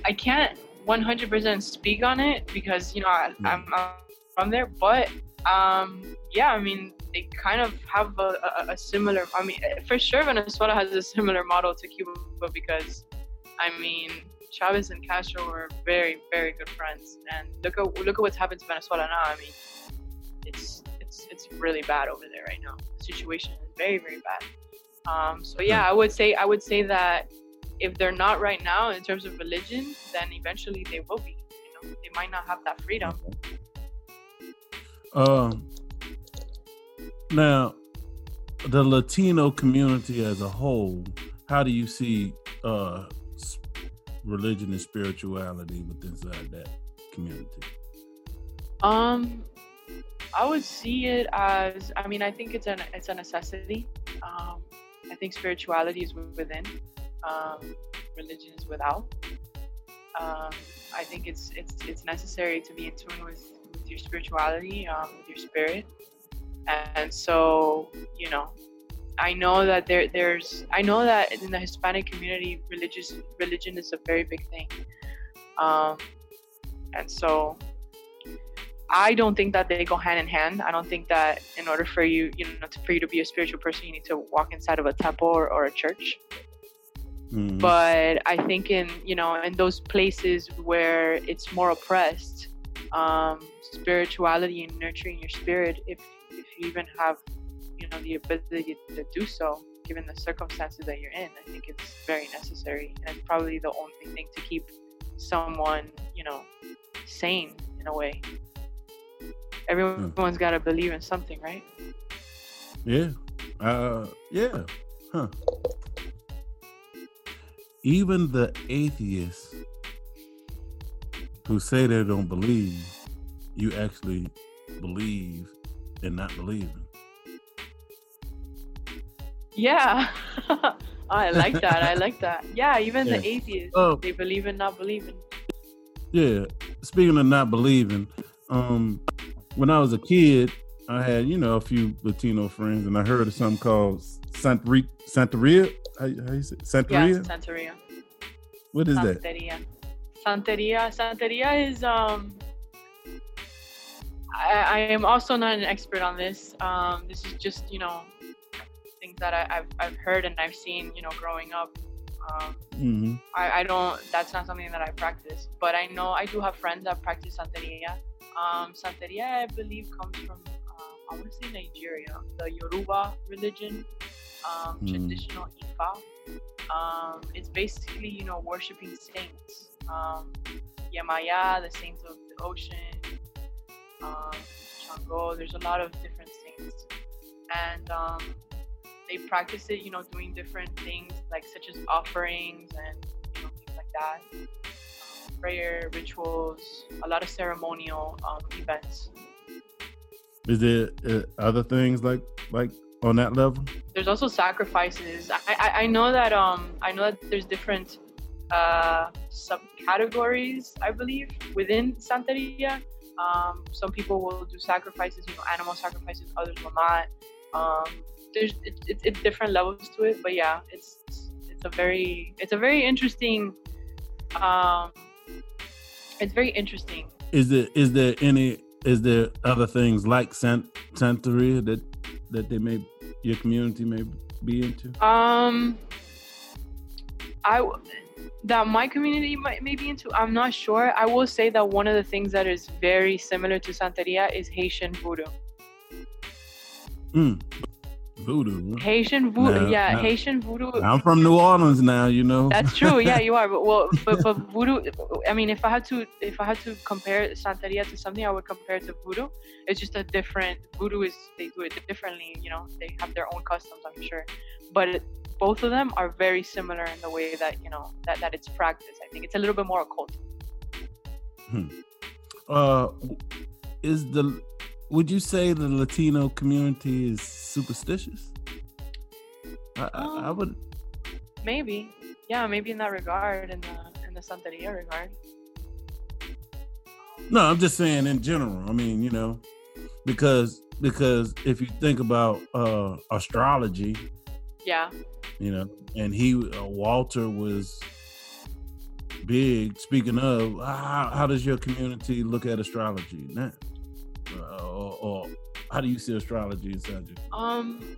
I can't 100% speak on it because you know I, I'm, I'm from there, but um, yeah, I mean they kind of have a, a, a similar. I mean, for sure, Venezuela has a similar model to Cuba because, I mean, Chavez and Castro were very very good friends, and look at look at what's happened to Venezuela now. I mean, it's it's it's really bad over there right now. The situation is very very bad. Um, so yeah, I would say I would say that if they're not right now in terms of religion, then eventually they will be. You know, they might not have that freedom. Um, now, the Latino community as a whole, how do you see uh, religion and spirituality within that community? Um, I would see it as. I mean, I think it's an it's a necessity. Um, I think spirituality is within. Um, religion is without. Um, I think it's it's it's necessary to be in tune with with your spirituality, um, with your spirit, and so you know, I know that there there's I know that in the Hispanic community, religious religion is a very big thing, um, and so I don't think that they go hand in hand. I don't think that in order for you, you know, to, for you to be a spiritual person, you need to walk inside of a temple or, or a church. Mhm. But I think in you know in those places where it's more oppressed, um, spirituality and nurturing your spirit, if if you even have you know the ability to do so, given the circumstances that you're in, I think it's very necessary and it's probably the only thing to keep someone you know sane in a way. Everyone's got to believe in something, right? Yeah. Uh yeah. Huh. Even the atheists who say they don't believe, you actually believe in not believing. Yeah. <laughs> I like that. I like that. Yeah, even the atheists, Oh. they believe in not believing. Yeah. Speaking of not believing, um, when I was a kid, I had, you know, a few Latino friends and I heard of something called Santeria. Santeria? How, how you say it? Yeah, Santeria? Santeria. What is that? Santeria. Santeria. Is um. I, I am also not an expert on this. Um, this is just you know things that I, I've I've heard and I've seen you know growing up. Um, hmm I, I don't. That's not something that I practice, but I know I do have friends that practice Santeria. Um, Santeria, I believe, comes from um, I want to say Nigeria, the Yoruba religion, um, Mm. traditional Ifa. Um, it's basically you know worshiping saints. Um, Yemaya, the saints of the ocean. Um, Shango. There's a lot of different saints, and um, they practice it, you know, doing different things like such as offerings and you know things like that, um, prayer rituals, a lot of ceremonial um, events. Is there uh, other things like like on that level? There's also sacrifices. I, I, I know that um I know that there's different uh, subcategories, I believe, within Santeria. Um, some people will do sacrifices, you know, animal sacrifices. Others will not. Um, there's it, it, it's different levels to it, but yeah, it's it's a very it's a very interesting. Um, it's very interesting. Is there is there any is there other things like Sant Santeria that that they may your community may be into? Um, I w- that my community might may be into. I'm not sure. I will say that one of the things that is very similar to Santeria is Haitian voodoo. Mm. Voodoo. Haitian voodoo, No, yeah, no. Haitian voodoo. I'm from New Orleans now, you know. That's true. Yeah, you are. But well, but, but <laughs> voodoo. I mean, if I had to, if I had to compare Santeria to something, I would compare it to voodoo. It's just a different. Voodoo is they do it differently. You know, they have their own customs. I'm sure, but it, both of them are very similar in the way that you know that that it's practiced. I think it's a little bit more occult. uh is the would you say the Latino community is superstitious? I, I, I Um, would Maybe, yeah, maybe in that regard, in the in the Santeria regard. no, I'm just saying in general. I mean, you know, because because if you think about uh astrology, Yeah. You know, and he uh, Walter was big. Speaking of, how, how does your community look at astrology now, uh, or, or how do you see astrology inside you? Um,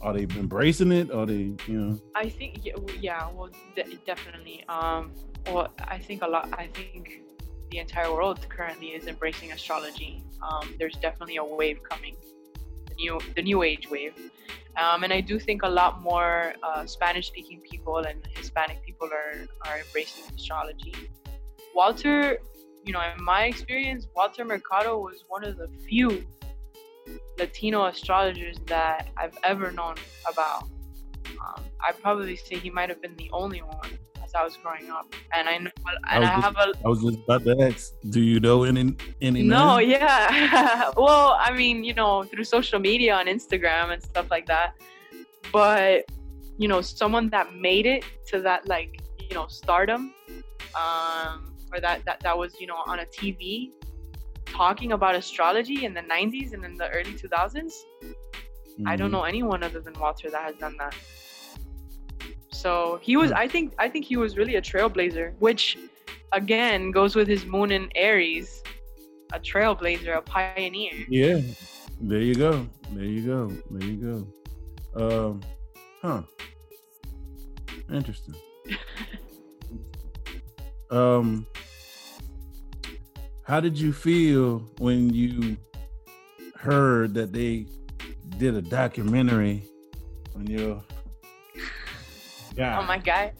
Are they embracing it? Are they, you know? I think yeah, yeah well, de- definitely. Um, well, I think a lot. I think the entire world currently is embracing astrology. Um, there's definitely a wave coming, new the new age wave, um, and I do think a lot more uh, Spanish-speaking people and Hispanic people are are embracing astrology. Walter, you know, in my experience, Walter Mercado was one of the few Latino astrologers that I've ever known about. Um, I'd probably say he might have been the only one I was growing up, and I know, and I just- have a I was just about to ask, do you know any any? no, names? yeah. <laughs> well, I mean, you know, through social media on Instagram and stuff like that. But, you know, someone that made it to that like, you know, stardom, um, or that that, that was, you know, on a TV talking about astrology in the 90s and in the early 2000s. I don't Mhm. know anyone other than Walter that has done that. So he was, Hmm. I think, I think he was really a trailblazer, which again goes with his moon in Aries, a trailblazer, a pioneer. Yeah, there you go. There you go. There you go. Um, huh? Interesting. <laughs> um, how did you feel when you heard that they did a documentary on your guy? Oh my god.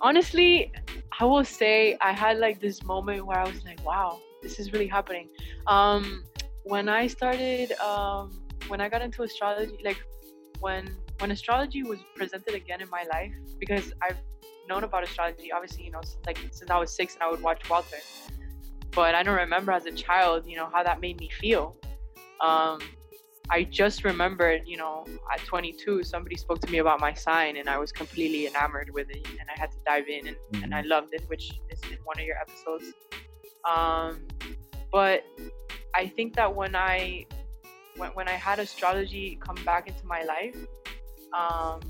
Honestly, I will say I had like this moment where I was like, wow, this is really happening. Um, when I started, um, when I got into astrology, like when when astrology was presented again in my life, because I've known about astrology, obviously, you know, like since I was six and I would watch Walter, but I don't remember as a child, you know, how that made me feel. Um, I just remembered, you know, at 22, somebody spoke to me about my sign, and I was completely enamored with it, and I had to dive in, and, and I loved it, which is in one of your episodes. Um, but I think that when I when, when I had astrology come back into my life, um,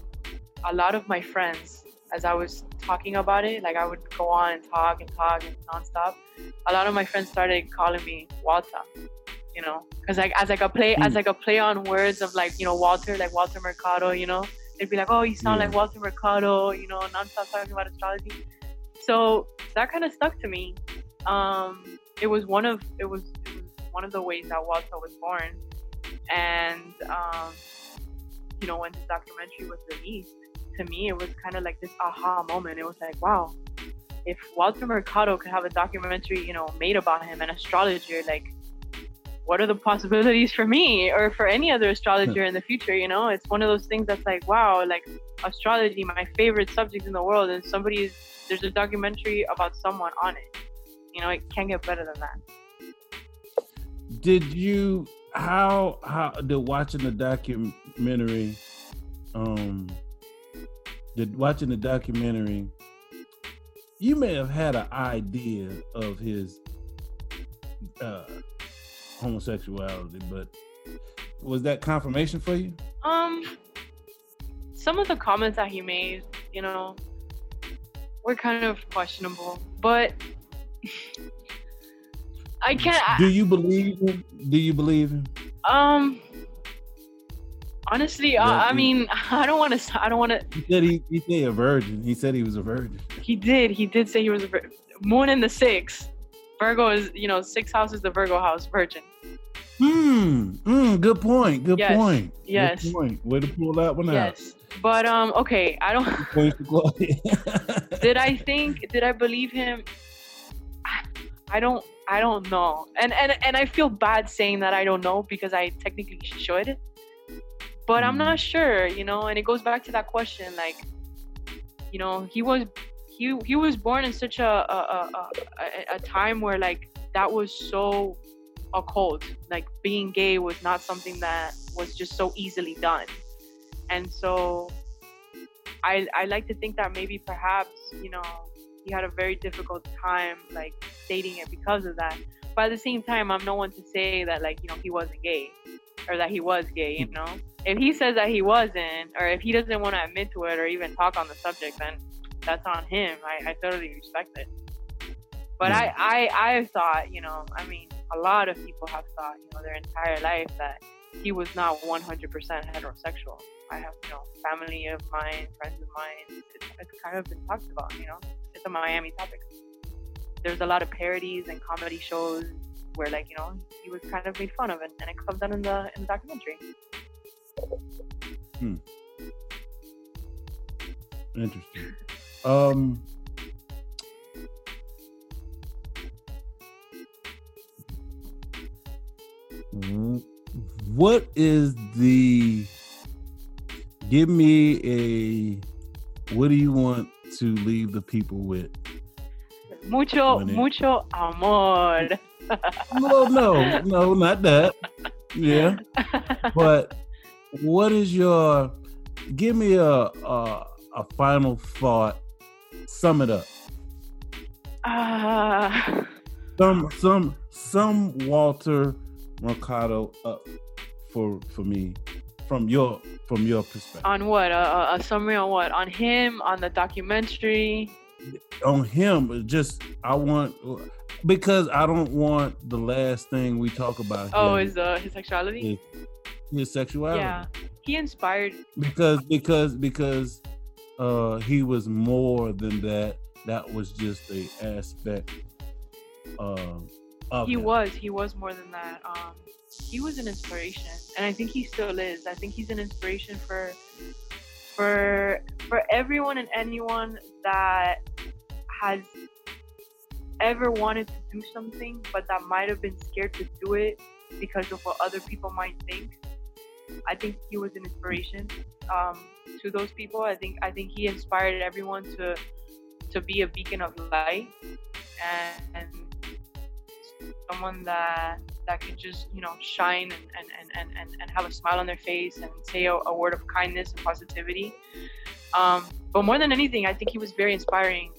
a lot of my friends, as I was talking about it, like I would go on and talk and talk and nonstop. A lot of my friends started calling me Walter you know, because like as like a play as Mm. like a play on words of like you know Walter, like Walter Mercado, you know, they'd be like, oh, you sound Yeah. like Walter Mercado, you know, nonstop talking about astrology. So that kind of stuck to me. Um, it was one of it was, it was one of the ways that Walter was born, and um, you know when this documentary was released, to me it was kind of like this aha moment. It was like, wow, if Walter Mercado could have a documentary, you know, made about him, an astrologer, like what are the possibilities for me or for any other astrologer in the future you know? It's one of those things that's like wow like astrology my favorite subject in the world and somebody's there's a documentary about someone on it. You know it can't get better than that. Did you how how did watching the documentary um did watching the documentary you may have had an idea of his uh homosexuality but was that confirmation for you um some of the comments that he made you know were kind of questionable but <laughs> i can't I- do you believe him do you believe him um honestly Yeah, I, I mean <laughs> i don't want to i don't want to he said he, he said a virgin he said he was a virgin He did. He did say he was a vir- moon in the six. Virgo is, you know, six houses the Virgo house, Virgin. Hmm. Mm, good point. Good Yes, point. yes. Good point. Way to pull that one out. Yes. But um, okay, I don't. Points to Claudia. did I think? Did I believe him? I- don't. I don't know. And and and I feel bad saying that I don't know because I technically should. But I'm not sure, you know. And it goes back to that question, like, you know, he was he he was born in such a a, a, a, a time where like that was so occult. Like being gay was not something that was just so easily done. And so I I like to think that maybe perhaps, you know, he had a very difficult time like stating it because of that. But at the same time, I'm no one to say that like you know he wasn't gay or that he was gay. You hmm. know, if he says that he wasn't, or if he doesn't want to admit to it or even talk on the subject, then that's on him. I, I totally respect it. But Yeah. I, I I thought, you know, I mean, a lot of people have thought, you know, their entire life that he was not 100% heterosexual. I have, you know, family of mine, friends of mine. It's, it's kind of been talked about, you know. It's a Miami topic. There's a lot of parodies and comedy shows where, like, you know, he was kind of made fun of, and, and it comes out in the in the documentary. Hmm. Interesting. Um, what is the? Give me a. What do you want to leave the people with? Mucho, Money. mucho amor. No, no, no, not that. Yeah, <laughs> but what is your? Give me a a, a final thought. Sum it up. Ah. some some some Walter Mercado up for for me from your from your perspective on what? A, a, summary on what? On him? On the documentary? on him. Just I want because I don't want the last thing we talk about. Oh, him his uh, his sexuality? is his sexuality. Yeah, he inspired. because because because uh he was more than that. That was just a aspect. Um, of He was. He was more than that. Um, he was an inspiration, and I think he still is. I think he's an inspiration for for for everyone and anyone that has ever wanted to do something, but that might have been scared to do it because of what other people might think. I think he was an inspiration um, to those people. I think I think he inspired everyone to to be a beacon of light and, and someone that that can just you know shine and and, and, and, and, have a smile on their face and say a, a word of kindness and positivity. Um, but more than anything, I think he was very inspiring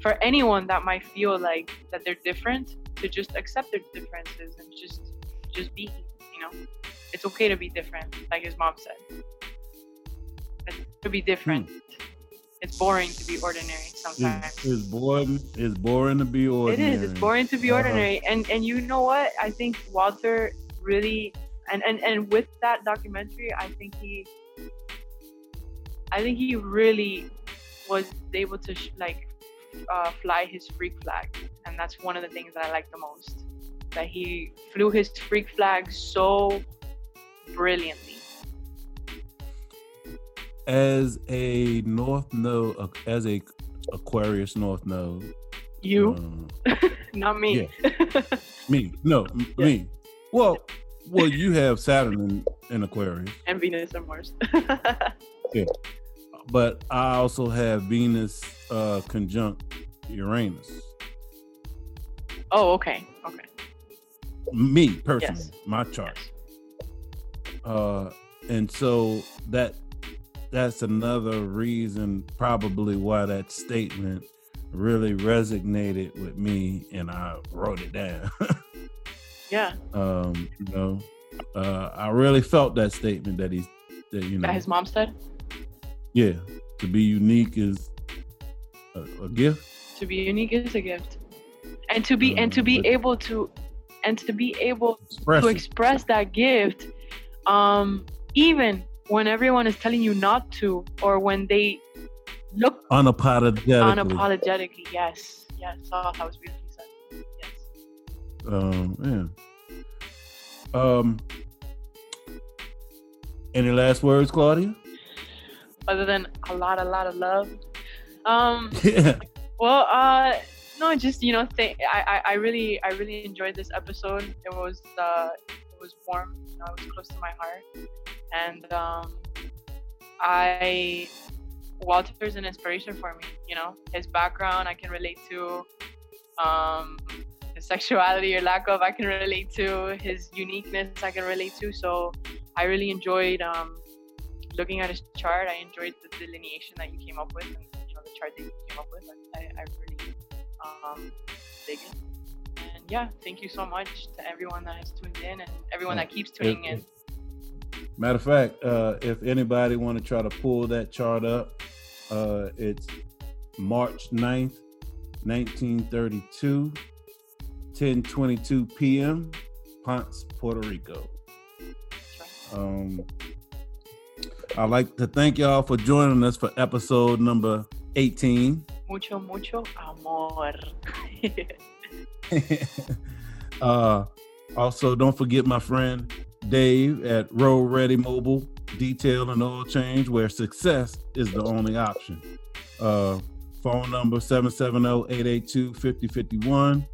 for anyone that might feel like that they're different to just accept their differences and just just be. You know, it's okay to be different, like his mom said. It's to be different. It's boring to be ordinary sometimes. It's, it's boring. It's boring to be ordinary. It is. It's boring to be Uh-huh. ordinary. And and you know what? I think Walter really and and and with that documentary, I think he I think he really was able to sh- like uh, fly his freak flag, and that's one of the things that I like the most. That he flew his freak flag so brilliantly. As a North Node, as a Aquarius North Node. You, um, <laughs> not me. <laughs> me, no, m- me. Well, well, you have Saturn in, in Aquarius, and Venus and Mars. <laughs> yeah, but I also have Venus uh, conjunct Uranus. oh, okay, okay. Me personally, Yes. my chart. Yes. uh and so that that's another reason probably why that statement really resonated with me and i wrote it down <laughs> Yeah. um you know uh i really felt that statement that he's that you know That his mom said. yeah to be unique is a, a gift to be unique is a gift and to be and to be Um, able to and to be able express to it. express that gift um even when everyone is telling you not to or when they look unapologetically. unapologetically. Yes. Yes. Oh that was beautifully said yes. Um yeah. Um any last words claudia? Other than a lot a lot of love. Um <laughs> yeah. Well, uh, no, just you know, th- I, I, I really, I really enjoyed this episode. It was, uh, it was warm. You know, it was close to my heart, and um, I, Walter's an inspiration for me. You know, his background I can relate to, um, his sexuality or lack of I can relate to, his uniqueness I can relate to. So I really enjoyed um, looking at his chart. I enjoyed the delineation that you came up with, and you know, the chart that you came up with. I, I really um, dig it. And yeah, thank you so much to everyone that has tuned in and everyone that keeps tuning in. Matter of fact, uh, if anybody want to try to pull that chart up, uh, it's March 9th, 1932, 10:22 p.m., Ponce, Puerto Rico. Um, I'd like to thank y'all for joining us for episode number 18. Mucho, mucho amor. <laughs> <laughs> uh, also, don't forget my friend Dave at Road Ready Mobile Detail and Oil Change, where success is the only option. Uh, phone number 770-882-5051.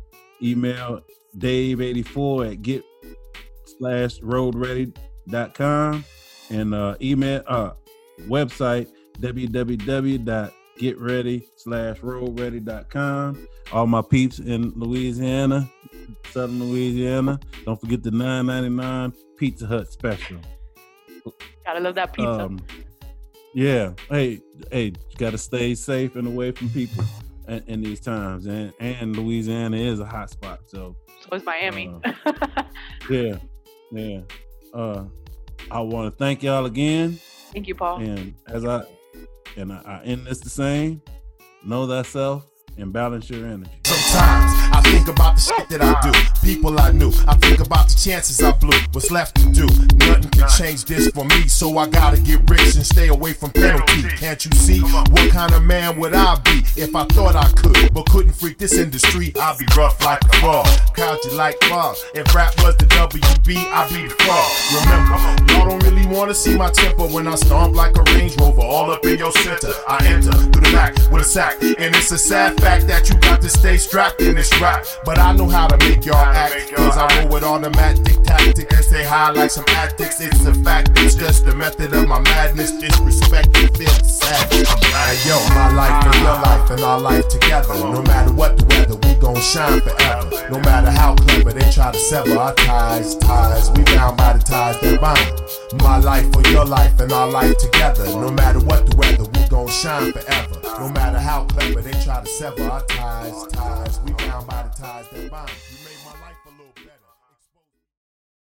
Email Dave84 at get slash roadready.com and uh, email uh, website www.getready slash roadready.com. All my peeps in Louisiana, Southern Louisiana, don't forget the 9.99 Pizza Hut special. Gotta love that pizza. Um, yeah. Hey, hey, you gotta stay safe and away from people in, in, these times. And and Louisiana is a hot spot. So so is Miami. Uh, <laughs> yeah, yeah. Uh I want to thank y'all again. Thank you, Paul. And as I and I, I end this the same, know thyself and balance your energy. Sometimes I think about the shit that I do, people I knew. I think about the chances I blew. What's left to do? Nothing can change this for me, so I gotta get rich and stay away from penalty. Can't you see what kind of man would I be if I thought I could, but couldn't freak this industry? I'd be rough like a frog, couchy like frog. If rap was the WB, I'd be the frog. Remember, y'all don't really wanna see my temper when I stomp like a Range Rover all up in your center. I enter through the back with a sack, and it's a sad fact that you got to stay strapped in this rap. But I know how to make y'all act, cause I roll with automatic tactics and stay high like some addicts. It's a fact, it's just the method of my madness. Disrespect and feel sad. Hey, yo, my life and your life and our life together. No matter what the weather, we gon' shine forever. No matter how clever they try to sever our ties, ties. We bound by the ties that bind. My life for your life and our life together. No matter what the weather, we shine forever. No matter how clever they try to sever our ties, ties. We bound by the ties that bind.